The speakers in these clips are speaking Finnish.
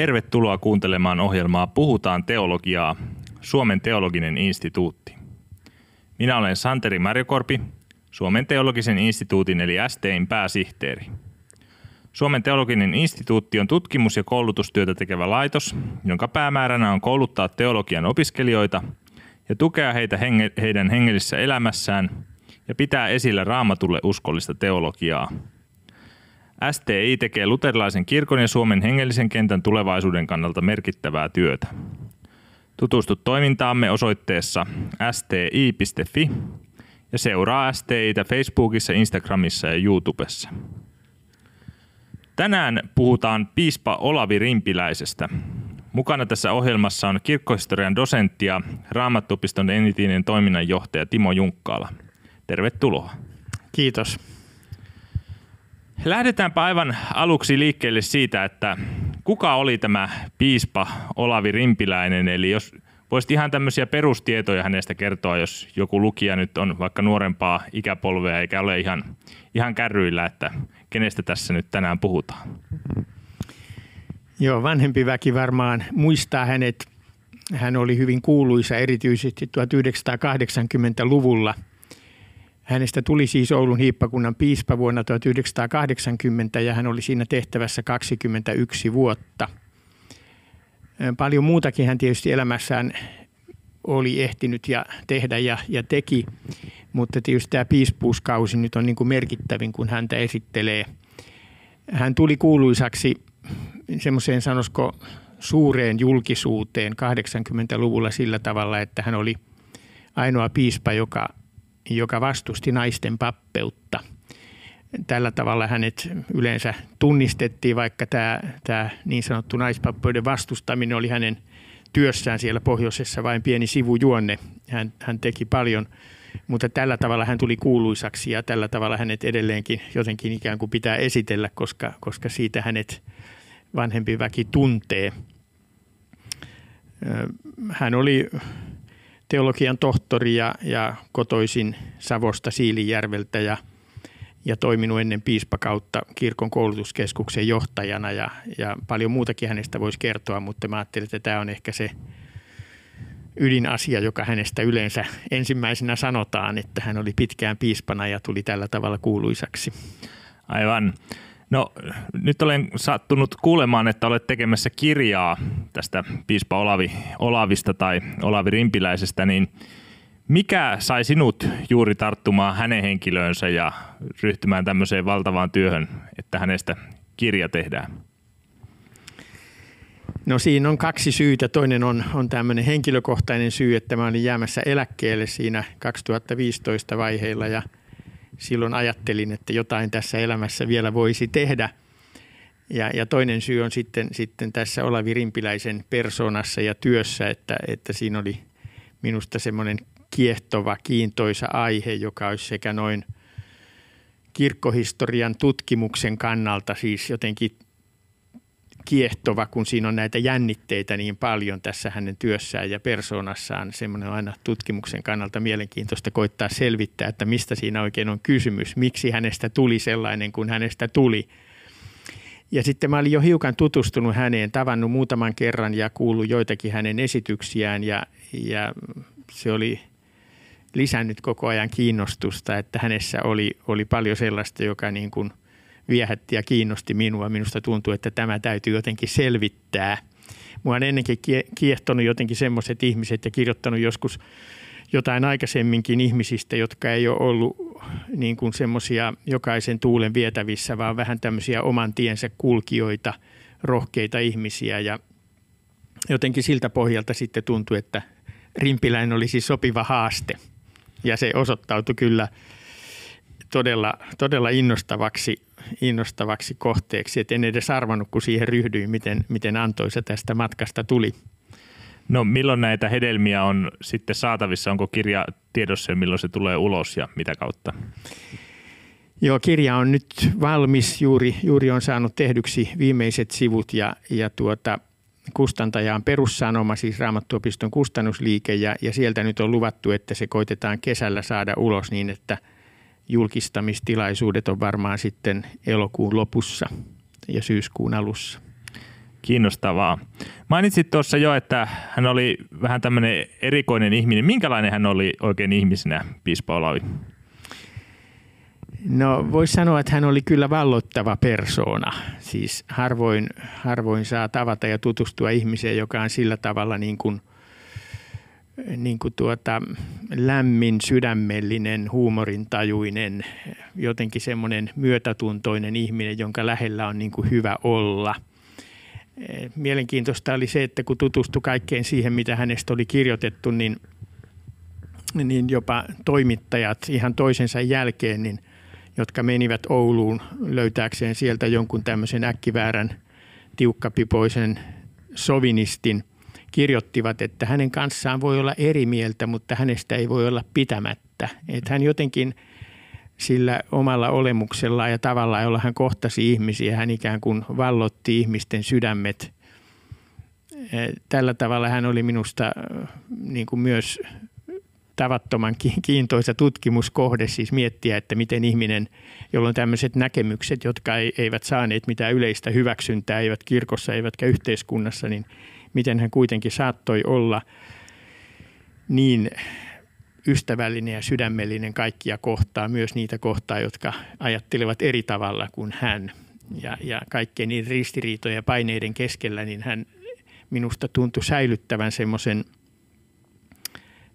Tervetuloa kuuntelemaan ohjelmaa Puhutaan teologiaa, Suomen teologinen instituutti. Minä olen Santeri Marjokorpi, Suomen teologisen instituutin eli STIn pääsihteeri. Suomen teologinen instituutti on tutkimus- ja koulutustyötä tekevä laitos, jonka päämääränä on kouluttaa teologian opiskelijoita ja tukea heitä henge- heidän hengellisessä elämässään ja pitää esillä raamatulle uskollista teologiaa – STI tekee luterilaisen kirkon ja Suomen hengellisen kentän tulevaisuuden kannalta merkittävää työtä. Tutustu toimintaamme osoitteessa sti.fi ja seuraa STItä Facebookissa, Instagramissa ja YouTubessa. Tänään puhutaan piispa Olavi Rimpiläisestä. Mukana tässä ohjelmassa on kirkkohistorian dosentti ja Raamattuopiston enitinen toiminnanjohtaja Timo Junkkaala. Tervetuloa. Kiitos. Lähdetäänpä aivan aluksi liikkeelle siitä, että kuka oli tämä piispa Olavi Rimpiläinen, eli jos voisit ihan tämmöisiä perustietoja hänestä kertoa, jos joku lukija nyt on vaikka nuorempaa ikäpolvea eikä ole ihan, ihan kärryillä, että kenestä tässä nyt tänään puhutaan. Joo, vanhempi väki varmaan muistaa hänet. Hän oli hyvin kuuluisa erityisesti 1980-luvulla – Hänestä tuli siis Oulun hiippakunnan piispa vuonna 1980 ja hän oli siinä tehtävässä 21 vuotta. Paljon muutakin hän tietysti elämässään oli ehtinyt ja tehdä ja, ja teki, mutta tietysti tämä piispuuskausi nyt on niin kuin merkittävin, kun häntä esittelee. Hän tuli kuuluisaksi semmoiseen sanosko suureen julkisuuteen 80-luvulla sillä tavalla, että hän oli ainoa piispa, joka joka vastusti naisten pappeutta. Tällä tavalla hänet yleensä tunnistettiin, vaikka tämä, tämä niin sanottu naispappeuden vastustaminen oli hänen työssään siellä pohjoisessa vain pieni sivujuonne. Hän, hän teki paljon, mutta tällä tavalla hän tuli kuuluisaksi ja tällä tavalla hänet edelleenkin jotenkin ikään kuin pitää esitellä, koska, koska siitä hänet vanhempi väki tuntee. Hän oli teologian tohtori ja, ja kotoisin Savosta Siilijärveltä ja, ja toiminut ennen piispakautta kirkon koulutuskeskuksen johtajana ja, ja paljon muutakin hänestä voisi kertoa, mutta mä ajattelin, että tämä on ehkä se ydinasia, joka hänestä yleensä ensimmäisenä sanotaan, että hän oli pitkään piispana ja tuli tällä tavalla kuuluisaksi. Aivan. No nyt olen sattunut kuulemaan, että olet tekemässä kirjaa tästä piispa Olavi, Olavista tai Olavi Rimpiläisestä, niin mikä sai sinut juuri tarttumaan hänen henkilöönsä ja ryhtymään tämmöiseen valtavaan työhön, että hänestä kirja tehdään? No siinä on kaksi syytä. Toinen on, on tämmöinen henkilökohtainen syy, että mä olin jäämässä eläkkeelle siinä 2015 vaiheilla ja – silloin ajattelin, että jotain tässä elämässä vielä voisi tehdä. Ja, ja toinen syy on sitten, sitten tässä Olavi Rimpiläisen persoonassa ja työssä, että, että siinä oli minusta semmoinen kiehtova, kiintoisa aihe, joka olisi sekä noin kirkkohistorian tutkimuksen kannalta siis jotenkin – kiehtova, kun siinä on näitä jännitteitä niin paljon tässä hänen työssään ja persoonassaan. Semmoinen on aina tutkimuksen kannalta mielenkiintoista koittaa selvittää, että mistä siinä oikein on kysymys, miksi hänestä tuli sellainen kuin hänestä tuli. Ja sitten mä olin jo hiukan tutustunut häneen, tavannut muutaman kerran ja kuullut joitakin hänen esityksiään ja, ja se oli lisännyt koko ajan kiinnostusta, että hänessä oli, oli paljon sellaista, joka niin kuin – viehätti ja kiinnosti minua. Minusta tuntuu, että tämä täytyy jotenkin selvittää. Mua on ennenkin kiehtonut jotenkin semmoiset ihmiset ja kirjoittanut joskus jotain aikaisemminkin ihmisistä, jotka ei ole ollut niin kuin semmoisia jokaisen tuulen vietävissä, vaan vähän tämmöisiä oman tiensä kulkijoita, rohkeita ihmisiä ja jotenkin siltä pohjalta sitten tuntui, että Rimpiläinen olisi sopiva haaste ja se osoittautui kyllä todella, todella innostavaksi innostavaksi kohteeksi. Et en edes arvannut, kun siihen ryhdyin, miten, miten antoisa tästä matkasta tuli. No milloin näitä hedelmiä on sitten saatavissa? Onko kirja tiedossa ja milloin se tulee ulos ja mitä kautta? Joo, kirja on nyt valmis. Juuri, juuri on saanut tehdyksi viimeiset sivut ja, ja tuota, kustantaja on perussanoma, siis Raamattuopiston kustannusliike ja, ja sieltä nyt on luvattu, että se koitetaan kesällä saada ulos niin, että – julkistamistilaisuudet on varmaan sitten elokuun lopussa ja syyskuun alussa. Kiinnostavaa. Mainitsit tuossa jo, että hän oli vähän tämmöinen erikoinen ihminen. Minkälainen hän oli oikein ihmisenä, Piispa Olavi? No voisi sanoa, että hän oli kyllä vallottava persoona. Siis harvoin, harvoin saa tavata ja tutustua ihmiseen, joka on sillä tavalla niin kuin, niin kuin tuota, lämmin, sydämellinen, huumorintajuinen, jotenkin semmoinen myötätuntoinen ihminen, jonka lähellä on niin kuin hyvä olla. Mielenkiintoista oli se, että kun tutustui kaikkeen siihen, mitä hänestä oli kirjoitettu, niin, niin jopa toimittajat ihan toisensa jälkeen, niin – jotka menivät Ouluun löytääkseen sieltä jonkun tämmöisen äkkiväärän tiukkapipoisen sovinistin, kirjoittivat, että hänen kanssaan voi olla eri mieltä, mutta hänestä ei voi olla pitämättä. Että hän jotenkin sillä omalla olemuksellaan ja tavalla, jolla hän kohtasi ihmisiä, hän ikään kuin vallotti ihmisten sydämet. Tällä tavalla hän oli minusta niin kuin myös tavattoman kiintoisa tutkimuskohde siis miettiä, että miten ihminen, jolla on tämmöiset näkemykset, jotka eivät saaneet mitään yleistä hyväksyntää, eivät kirkossa eivätkä yhteiskunnassa, niin miten hän kuitenkin saattoi olla niin ystävällinen ja sydämellinen kaikkia kohtaa, myös niitä kohtaa, jotka ajattelevat eri tavalla kuin hän. Ja, ja kaikkien niin ristiriitojen ja paineiden keskellä, niin hän minusta tuntui säilyttävän semmoisen –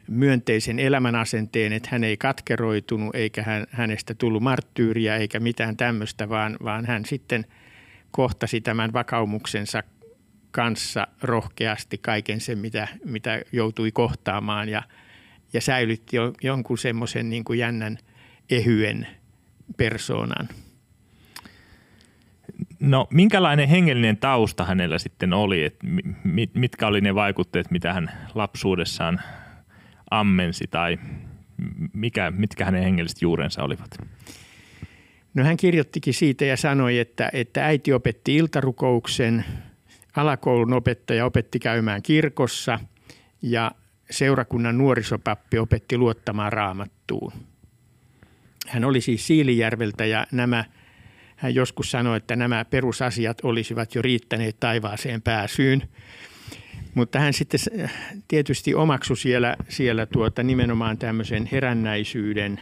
myönteisen elämänasenteen, että hän ei katkeroitunut eikä hän, hänestä tullut marttyyriä eikä mitään tämmöistä, vaan, vaan hän sitten kohtasi tämän vakaumuksensa kanssa rohkeasti kaiken sen, mitä, mitä joutui kohtaamaan ja, ja säilytti jo, jonkun semmoisen niin kuin jännän ehyen persoonan. No minkälainen hengellinen tausta hänellä sitten oli? että mitkä oli ne vaikutteet, mitä hän lapsuudessaan ammensi tai mikä, mitkä hänen hengelliset juurensa olivat? No hän kirjoittikin siitä ja sanoi, että, että äiti opetti iltarukouksen, alakoulun opettaja opetti käymään kirkossa ja seurakunnan nuorisopappi opetti luottamaan raamattuun. Hän oli siis Siilijärveltä ja nämä, hän joskus sanoi, että nämä perusasiat olisivat jo riittäneet taivaaseen pääsyyn – mutta hän sitten tietysti omaksui siellä, siellä tuota nimenomaan tämmöisen herännäisyyden,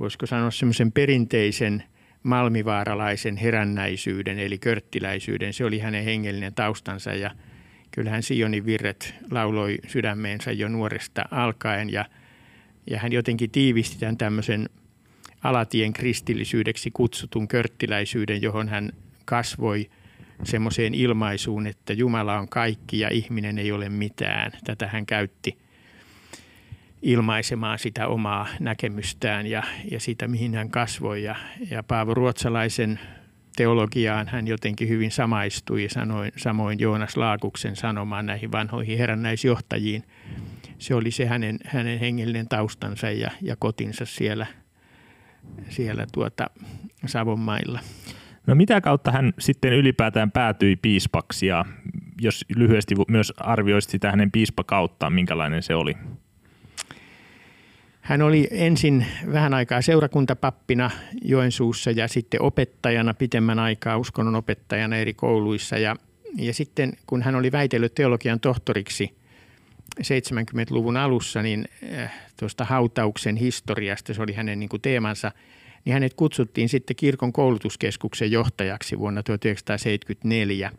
voisiko sanoa semmoisen perinteisen malmivaaralaisen herännäisyyden eli körttiläisyyden. Se oli hänen hengellinen taustansa ja kyllähän Sionin virret lauloi sydämeensä jo nuoresta alkaen ja, ja hän jotenkin tiivisti tämän tämmöisen alatien kristillisyydeksi kutsutun körttiläisyyden, johon hän kasvoi – semmoiseen ilmaisuun, että Jumala on kaikki ja ihminen ei ole mitään. Tätä hän käytti ilmaisemaan sitä omaa näkemystään ja, ja sitä, mihin hän kasvoi. Ja, ja Paavo Ruotsalaisen teologiaan hän jotenkin hyvin samaistui, sanoin, samoin Joonas Laakuksen sanomaan näihin vanhoihin herännäisjohtajiin. Se oli se hänen, hänen hengellinen taustansa ja, ja kotinsa siellä, siellä tuota Savonmailla. No mitä kautta hän sitten ylipäätään päätyi piispaksi ja jos lyhyesti myös arvioisit sitä hänen piispakauttaan, minkälainen se oli? Hän oli ensin vähän aikaa seurakuntapappina Joensuussa ja sitten opettajana pitemmän aikaa uskonnon opettajana eri kouluissa. Ja, ja sitten kun hän oli väitellyt teologian tohtoriksi 70-luvun alussa, niin äh, tuosta hautauksen historiasta, se oli hänen niin kuin teemansa – niin hänet kutsuttiin sitten kirkon koulutuskeskuksen johtajaksi vuonna 1974.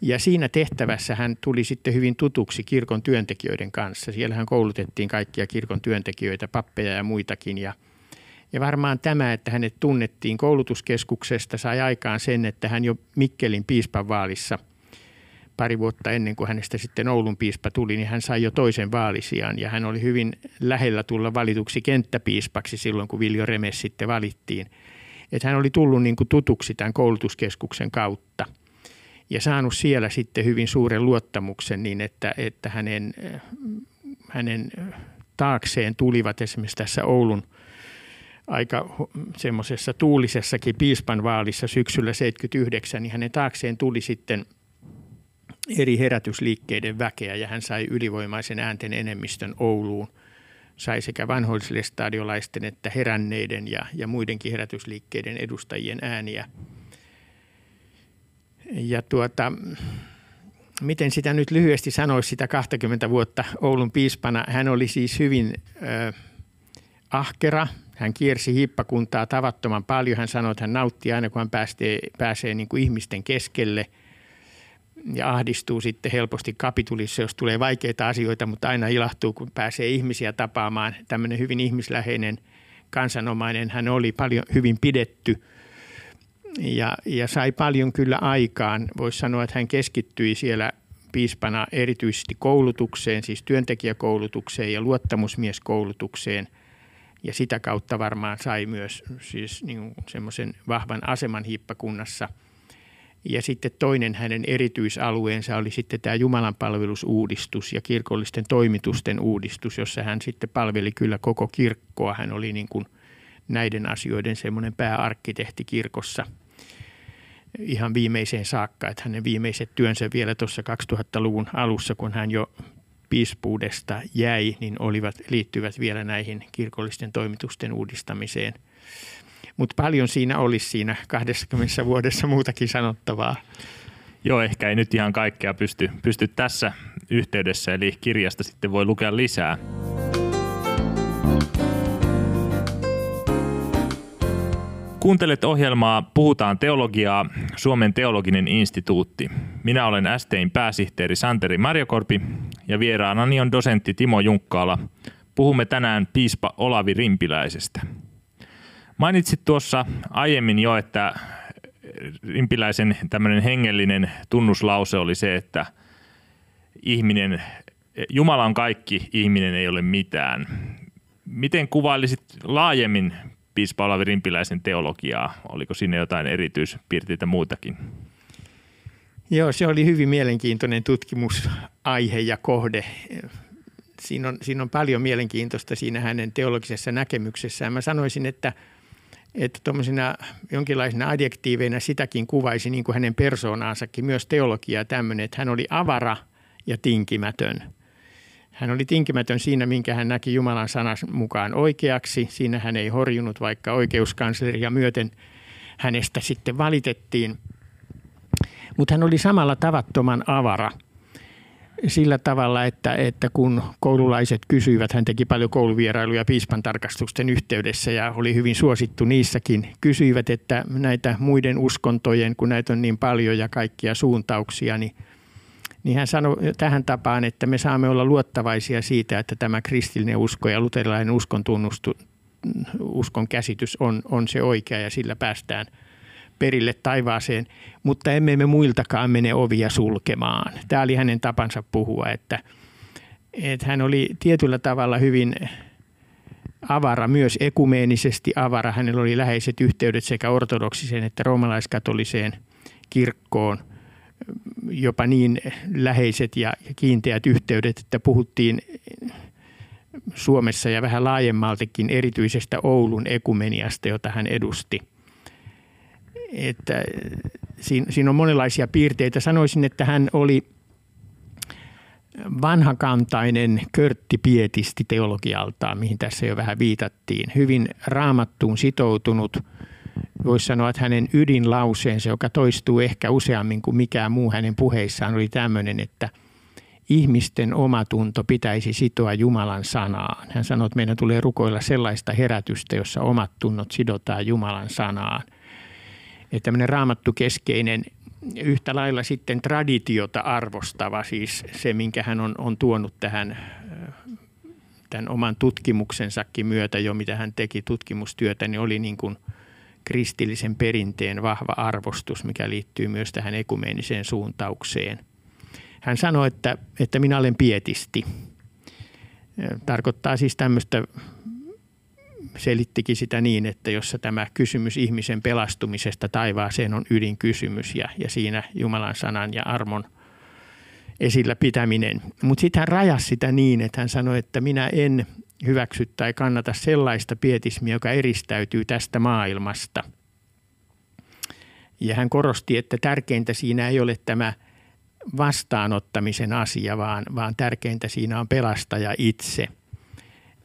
Ja siinä tehtävässä hän tuli sitten hyvin tutuksi kirkon työntekijöiden kanssa. Siellä hän koulutettiin kaikkia kirkon työntekijöitä, pappeja ja muitakin. Ja, ja varmaan tämä, että hänet tunnettiin koulutuskeskuksesta, sai aikaan sen, että hän jo Mikkelin piispan vaalissa – pari vuotta ennen kuin hänestä sitten Oulun piispa tuli, niin hän sai jo toisen vaalisijan ja hän oli hyvin lähellä tulla valituksi kenttäpiispaksi silloin, kun Viljo Remes sitten valittiin. Että hän oli tullut niin kuin tutuksi tämän koulutuskeskuksen kautta ja saanut siellä sitten hyvin suuren luottamuksen niin, että, että hänen, hänen taakseen tulivat esimerkiksi tässä Oulun aika semmoisessa tuulisessakin piispan vaalissa syksyllä 79, niin hänen taakseen tuli sitten – eri herätysliikkeiden väkeä ja hän sai ylivoimaisen äänten enemmistön Ouluun. Sai sekä vanhoillisille stadiolaisten että heränneiden ja, ja muidenkin herätysliikkeiden edustajien ääniä. Ja tuota, miten sitä nyt lyhyesti sanoisi sitä 20 vuotta Oulun piispana. Hän oli siis hyvin ö, ahkera. Hän kiersi hiippakuntaa tavattoman paljon. Hän sanoi, että hän nautti aina, kun hän pääsee, pääsee niin kuin ihmisten keskelle ja ahdistuu sitten helposti kapitulissa, jos tulee vaikeita asioita, mutta aina ilahtuu, kun pääsee ihmisiä tapaamaan. Tämmöinen hyvin ihmisläheinen kansanomainen. Hän oli paljon hyvin pidetty – ja, ja sai paljon kyllä aikaan. Voisi sanoa, että hän keskittyi siellä piispana erityisesti koulutukseen, siis työntekijäkoulutukseen ja luottamusmieskoulutukseen. Ja sitä kautta varmaan sai myös siis niin semmoisen vahvan aseman hiippakunnassa. Ja sitten toinen hänen erityisalueensa oli sitten tämä Jumalanpalvelusuudistus ja kirkollisten toimitusten uudistus, jossa hän sitten palveli kyllä koko kirkkoa. Hän oli niin kuin näiden asioiden semmoinen pääarkkitehti kirkossa – ihan viimeiseen saakka, että hänen viimeiset työnsä vielä tuossa 2000-luvun alussa, kun hän jo piispuudesta jäi, niin olivat, liittyvät vielä näihin kirkollisten toimitusten uudistamiseen. Mutta paljon siinä olisi siinä 20 vuodessa muutakin sanottavaa. Joo, ehkä ei nyt ihan kaikkea pysty, pysty tässä yhteydessä, eli kirjasta sitten voi lukea lisää. Kuuntelet ohjelmaa Puhutaan teologiaa, Suomen teologinen instituutti. Minä olen STin pääsihteeri Santeri Marjokorpi ja vieraanani on dosentti Timo Junkkaala. Puhumme tänään piispa Olavi Rimpiläisestä. Mainitsit tuossa aiemmin jo, että Rimpiläisen tämmöinen hengellinen tunnuslause oli se, että ihminen, Jumala on kaikki, ihminen ei ole mitään. Miten kuvailisit laajemmin piispa Olavi Rimpiläisen teologiaa? Oliko sinne jotain erityispiirteitä muutakin? Joo, se oli hyvin mielenkiintoinen tutkimusaihe ja kohde. Siinä on, siinä on paljon mielenkiintoista siinä hänen teologisessa näkemyksessään. Mä sanoisin, että, että tuommoisina jonkinlaisina adjektiiveina sitäkin kuvaisi niin kuin hänen persoonaansakin, myös teologiaa tämmöinen, että hän oli avara ja tinkimätön – hän oli tinkimätön siinä, minkä hän näki Jumalan sanan mukaan oikeaksi. Siinä hän ei horjunut, vaikka oikeuskansleria myöten hänestä sitten valitettiin. Mutta hän oli samalla tavattoman avara sillä tavalla, että, että kun koululaiset kysyivät, hän teki paljon kouluvierailuja piispan tarkastusten yhteydessä ja oli hyvin suosittu niissäkin, kysyivät, että näitä muiden uskontojen, kun näitä on niin paljon ja kaikkia suuntauksia, niin – niin hän sanoi tähän tapaan, että me saamme olla luottavaisia siitä, että tämä kristillinen usko ja luterilainen uskon tunnustu, uskon käsitys on, on se oikea ja sillä päästään perille taivaaseen, mutta emme me muiltakaan mene ovia sulkemaan. Tämä oli hänen tapansa puhua, että, että hän oli tietyllä tavalla hyvin avara, myös ekumeenisesti avara. Hänellä oli läheiset yhteydet sekä ortodoksiseen että roomalaiskatoliseen kirkkoon – jopa niin läheiset ja kiinteät yhteydet, että puhuttiin Suomessa ja vähän laajemmaltikin erityisestä Oulun ekumeniasta, jota hän edusti. Että siinä, siinä on monenlaisia piirteitä. Sanoisin, että hän oli vanhakantainen körtti pietisti teologialtaan, mihin tässä jo vähän viitattiin. Hyvin raamattuun sitoutunut – voisi sanoa, että hänen ydinlauseensa, joka toistuu ehkä useammin kuin mikään muu hänen puheissaan, oli tämmöinen, että ihmisten omatunto pitäisi sitoa Jumalan sanaan. Hän sanoi, että meidän tulee rukoilla sellaista herätystä, jossa omat tunnot sidotaan Jumalan sanaan. Että tämmöinen raamattukeskeinen, yhtä lailla sitten traditiota arvostava, siis se, minkä hän on, on tuonut tähän tämän oman tutkimuksensakin myötä jo, mitä hän teki tutkimustyötä, niin oli niin kuin – kristillisen perinteen vahva arvostus, mikä liittyy myös tähän ekumeeniseen suuntaukseen. Hän sanoi, että, että minä olen pietisti. Tarkoittaa siis tämmöistä, selittikin sitä niin, että jossa tämä kysymys ihmisen pelastumisesta taivaaseen on ydinkysymys ja, ja siinä Jumalan sanan ja armon esillä pitäminen. Mutta sitten hän rajasi sitä niin, että hän sanoi, että minä en hyväksy tai kannata sellaista pietismiä, joka eristäytyy tästä maailmasta. Ja hän korosti, että tärkeintä siinä ei ole tämä vastaanottamisen asia, vaan, vaan tärkeintä siinä on pelastaja itse.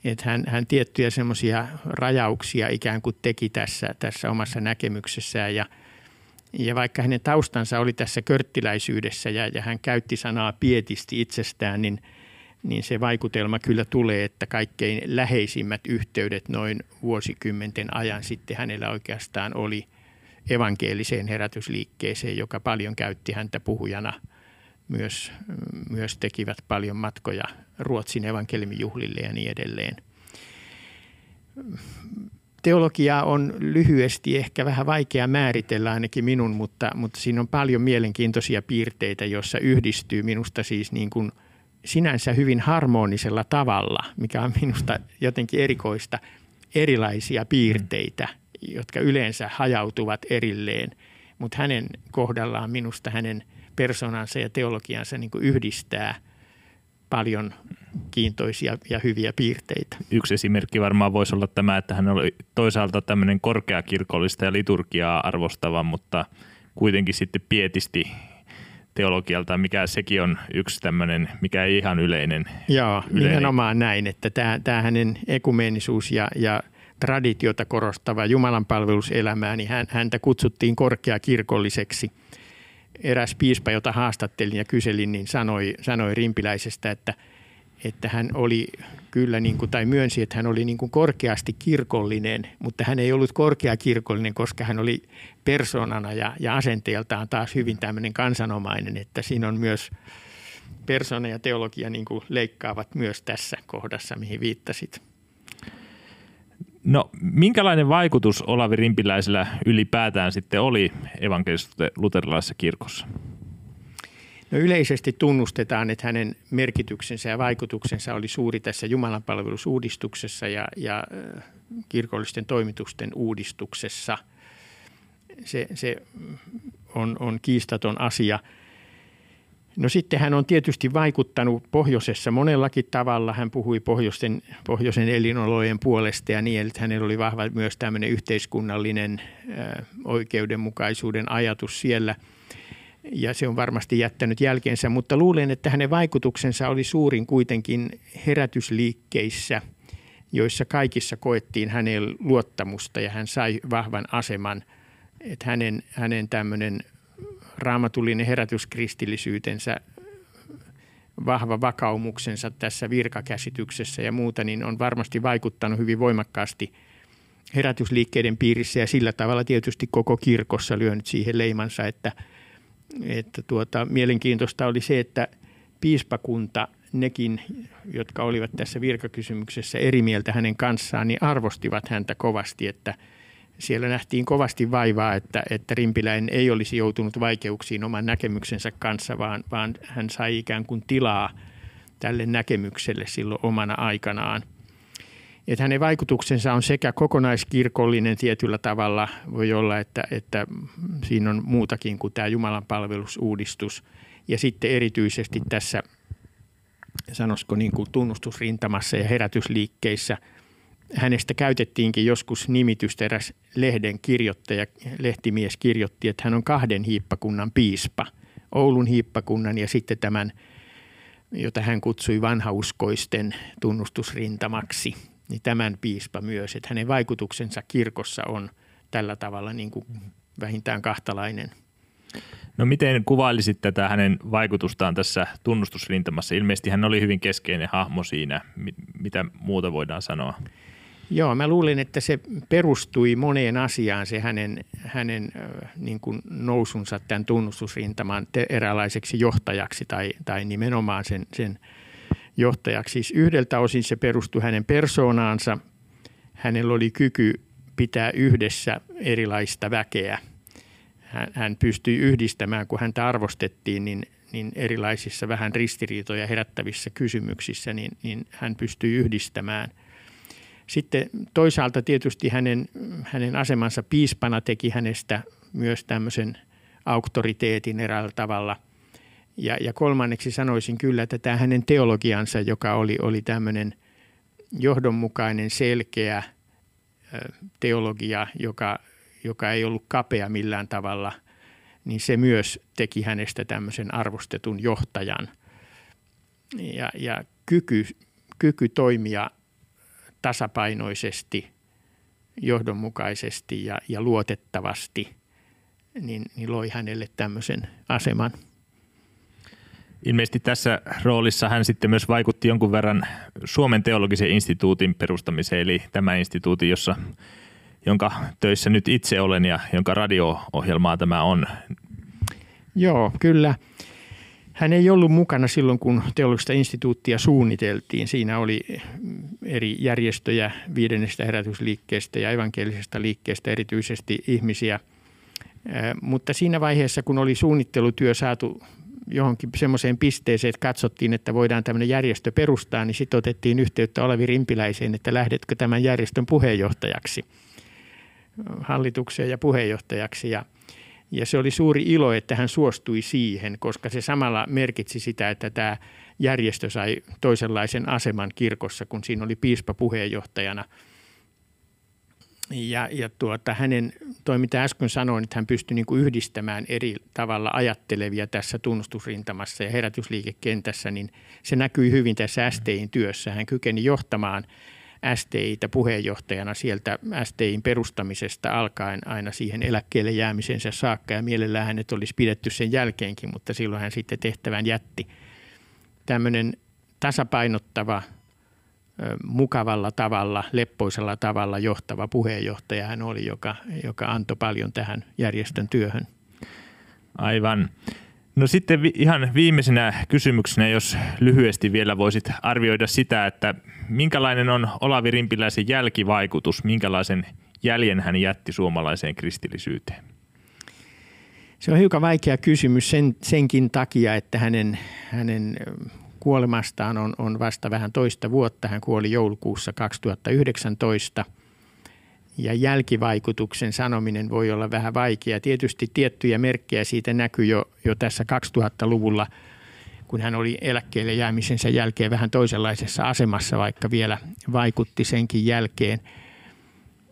Että hän, hän tiettyjä semmoisia rajauksia ikään kuin teki tässä, tässä omassa näkemyksessään ja, Ja vaikka hänen taustansa oli tässä körttiläisyydessä ja, ja hän käytti sanaa pietisti itsestään, niin, niin se vaikutelma kyllä tulee, että kaikkein läheisimmät yhteydet noin vuosikymmenten ajan sitten hänellä oikeastaan oli evankeliseen herätysliikkeeseen, joka paljon käytti häntä puhujana. Myös, myös tekivät paljon matkoja Ruotsin evankelimijuhlille ja niin edelleen. Teologia on lyhyesti ehkä vähän vaikea määritellä ainakin minun, mutta, mutta siinä on paljon mielenkiintoisia piirteitä, joissa yhdistyy minusta siis niin kuin sinänsä hyvin harmonisella tavalla, mikä on minusta jotenkin erikoista, erilaisia piirteitä, jotka yleensä hajautuvat erilleen, mutta hänen kohdallaan minusta hänen persoonansa ja teologiansa niin kuin yhdistää – paljon kiintoisia ja hyviä piirteitä. Yksi esimerkki varmaan voisi olla tämä, että hän oli toisaalta tämmöinen korkeakirkollista ja liturgiaa arvostava, mutta kuitenkin sitten pietisti teologialta, mikä sekin on yksi tämmöinen, mikä ei ihan yleinen. Joo, yleinen. nimenomaan näin, että tämä, tämä hänen ekumeenisuus ja, ja traditiota korostava Jumalan palveluselämää, niin hän, häntä kutsuttiin korkeakirkolliseksi – eräs piispa, jota haastattelin ja kyselin, niin sanoi, sanoi Rimpiläisestä, että, että hän oli kyllä, niin kuin, tai myönsi, että hän oli niin kuin korkeasti kirkollinen, mutta hän ei ollut korkeakirkollinen, koska hän oli persoonana ja, ja asenteeltaan taas hyvin tämmöinen kansanomainen, että siinä on myös persona ja teologia niin kuin leikkaavat myös tässä kohdassa, mihin viittasit. No minkälainen vaikutus Olavi Rimpiläisellä ylipäätään sitten oli evankelisessa luterilaisessa kirkossa? No yleisesti tunnustetaan, että hänen merkityksensä ja vaikutuksensa oli suuri tässä jumalanpalvelusuudistuksessa ja, ja kirkollisten toimitusten uudistuksessa. Se, se on, on kiistaton asia – No sitten hän on tietysti vaikuttanut pohjoisessa monellakin tavalla. Hän puhui pohjoisten, pohjoisen elinolojen puolesta ja niin, että hänellä oli vahva myös tämmöinen yhteiskunnallinen oikeudenmukaisuuden ajatus siellä. Ja se on varmasti jättänyt jälkeensä, mutta luulen, että hänen vaikutuksensa oli suurin kuitenkin herätysliikkeissä, joissa kaikissa koettiin hänen luottamusta ja hän sai vahvan aseman. Että hänen, hänen tämmöinen raamatullinen herätyskristillisyytensä, vahva vakaumuksensa tässä virkakäsityksessä ja muuta, niin on varmasti vaikuttanut hyvin voimakkaasti herätysliikkeiden piirissä ja sillä tavalla tietysti koko kirkossa lyönyt siihen leimansa, että, että tuota, mielenkiintoista oli se, että piispakunta, nekin, jotka olivat tässä virkakysymyksessä eri mieltä hänen kanssaan, niin arvostivat häntä kovasti, että – siellä nähtiin kovasti vaivaa, että, että Rimpiläinen ei olisi joutunut vaikeuksiin oman näkemyksensä kanssa, vaan, vaan hän sai ikään kuin tilaa tälle näkemykselle silloin omana aikanaan. Että hänen vaikutuksensa on sekä kokonaiskirkollinen tietyllä tavalla, voi olla, että, että siinä on muutakin kuin tämä Jumalan palvelusuudistus. Ja sitten erityisesti tässä, sanoisiko niin kuin tunnustusrintamassa ja herätysliikkeissä – hänestä käytettiinkin joskus nimitystä eräs lehden kirjoittaja, lehtimies kirjoitti, että hän on kahden hiippakunnan piispa. Oulun hiippakunnan ja sitten tämän, jota hän kutsui vanhauskoisten tunnustusrintamaksi, niin tämän piispa myös, että hänen vaikutuksensa kirkossa on tällä tavalla niin kuin vähintään kahtalainen. No miten kuvailisit tätä hänen vaikutustaan tässä tunnustusrintamassa? Ilmeisesti hän oli hyvin keskeinen hahmo siinä. Mitä muuta voidaan sanoa? Joo, mä luulin, että se perustui moneen asiaan se hänen, hänen niin kuin nousunsa tämän tunnustusrintaman eräänlaiseksi johtajaksi tai, tai nimenomaan sen, sen johtajaksi. Siis yhdeltä osin se perustui hänen persoonaansa. Hänellä oli kyky pitää yhdessä erilaista väkeä. Hän, hän pystyi yhdistämään, kun häntä arvostettiin, niin, niin erilaisissa vähän ristiriitoja herättävissä kysymyksissä, niin, niin hän pystyi yhdistämään – sitten toisaalta tietysti hänen, hänen asemansa piispana teki hänestä myös tämmöisen auktoriteetin eräällä tavalla. Ja, ja kolmanneksi sanoisin kyllä, että tämä hänen teologiansa, joka oli, oli tämmöinen johdonmukainen, selkeä teologia, joka, joka ei ollut kapea millään tavalla, niin se myös teki hänestä tämmöisen arvostetun johtajan. Ja, ja kyky, kyky toimia tasapainoisesti, johdonmukaisesti ja, ja luotettavasti niin, niin loi hänelle tämmöisen aseman. Ilmeisesti tässä roolissa hän sitten myös vaikutti jonkun verran Suomen teologisen instituutin perustamiseen, eli tämä instituutti, jossa, jonka töissä nyt itse olen ja jonka radio-ohjelmaa tämä on. Joo, kyllä. Hän ei ollut mukana silloin, kun teollista instituuttia suunniteltiin. Siinä oli eri järjestöjä viidennestä herätysliikkeestä ja evankelisesta liikkeestä erityisesti ihmisiä. Mutta siinä vaiheessa, kun oli suunnittelutyö saatu johonkin semmoiseen pisteeseen, että katsottiin, että voidaan tämmöinen järjestö perustaa, niin sitten otettiin yhteyttä Olevi Rimpiläiseen, että lähdetkö tämän järjestön puheenjohtajaksi, hallitukseen ja puheenjohtajaksi. Ja, ja se oli suuri ilo, että hän suostui siihen, koska se samalla merkitsi sitä, että tämä järjestö sai toisenlaisen aseman kirkossa, kun siinä oli piispa puheenjohtajana – ja, ja tuota, hänen, toi mitä äsken sanoin, että hän pystyi niin kuin yhdistämään eri tavalla ajattelevia tässä tunnustusrintamassa ja herätysliikekentässä, niin se näkyi hyvin tässä STIin työssä. Hän kykeni johtamaan STIitä puheenjohtajana sieltä STIin perustamisesta alkaen aina siihen eläkkeelle jäämisensä saakka ja mielellään hänet olisi pidetty sen jälkeenkin, mutta silloin hän sitten tehtävän jätti. Tämmöinen tasapainottava – mukavalla tavalla, leppoisella tavalla johtava puheenjohtaja hän oli, joka, joka antoi paljon tähän järjestön työhön. Aivan. No sitten ihan viimeisenä kysymyksenä, jos lyhyesti vielä voisit arvioida sitä, että minkälainen on Olavi Rimpiläisen jälkivaikutus, minkälaisen jäljen hän jätti suomalaiseen kristillisyyteen? Se on hiukan vaikea kysymys sen, senkin takia, että hänen, hänen kuolemastaan on, on vasta vähän toista vuotta. Hän kuoli joulukuussa 2019 ja jälkivaikutuksen sanominen voi olla vähän vaikea. Tietysti tiettyjä merkkejä siitä näkyy jo, jo tässä 2000-luvulla, kun hän oli eläkkeelle jäämisensä jälkeen vähän toisenlaisessa asemassa, vaikka vielä vaikutti senkin jälkeen.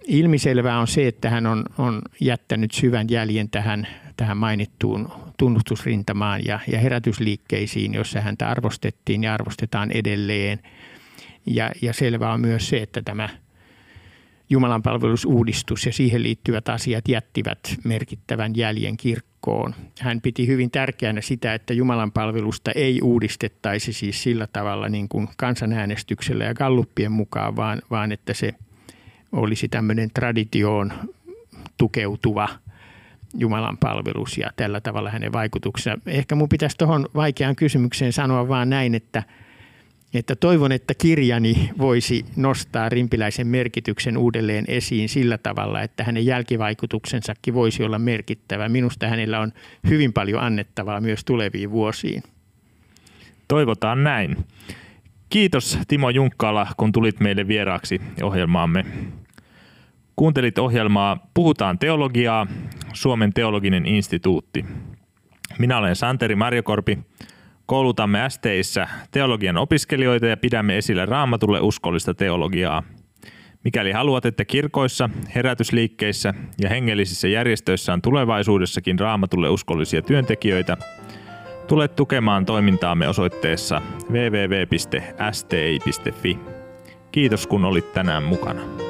Ilmiselvää on se, että hän on, on jättänyt syvän jäljen tähän, tähän mainittuun tunnustusrintamaan ja, ja herätysliikkeisiin, jossa häntä arvostettiin ja arvostetaan edelleen. Ja, ja selvää on myös se, että tämä Jumalan palvelusuudistus ja siihen liittyvät asiat jättivät merkittävän jäljen kirkkoon. Hän piti hyvin tärkeänä sitä, että Jumalan palvelusta ei uudistettaisi siis sillä tavalla niin kuin kansanäänestyksellä ja galluppien mukaan, vaan, vaan että se olisi tämmöinen traditioon tukeutuva – Jumalan palvelus ja tällä tavalla hänen vaikutuksensa. Ehkä mun pitäisi tuohon vaikeaan kysymykseen sanoa vaan näin, että, että toivon, että kirjani voisi nostaa rimpiläisen merkityksen uudelleen esiin sillä tavalla, että hänen jälkivaikutuksensakin voisi olla merkittävä. Minusta hänellä on hyvin paljon annettavaa myös tuleviin vuosiin. Toivotaan näin. Kiitos Timo Junkkala, kun tulit meille vieraaksi ohjelmaamme. Kuuntelit ohjelmaa Puhutaan teologiaa, Suomen teologinen instituutti. Minä olen Santeri Marjokorpi. Koulutamme STissä teologian opiskelijoita ja pidämme esillä raamatulle uskollista teologiaa. Mikäli haluat, että kirkoissa, herätysliikkeissä ja hengellisissä järjestöissä on tulevaisuudessakin raamatulle uskollisia työntekijöitä, tule tukemaan toimintaamme osoitteessa www.sti.fi. Kiitos kun olit tänään mukana.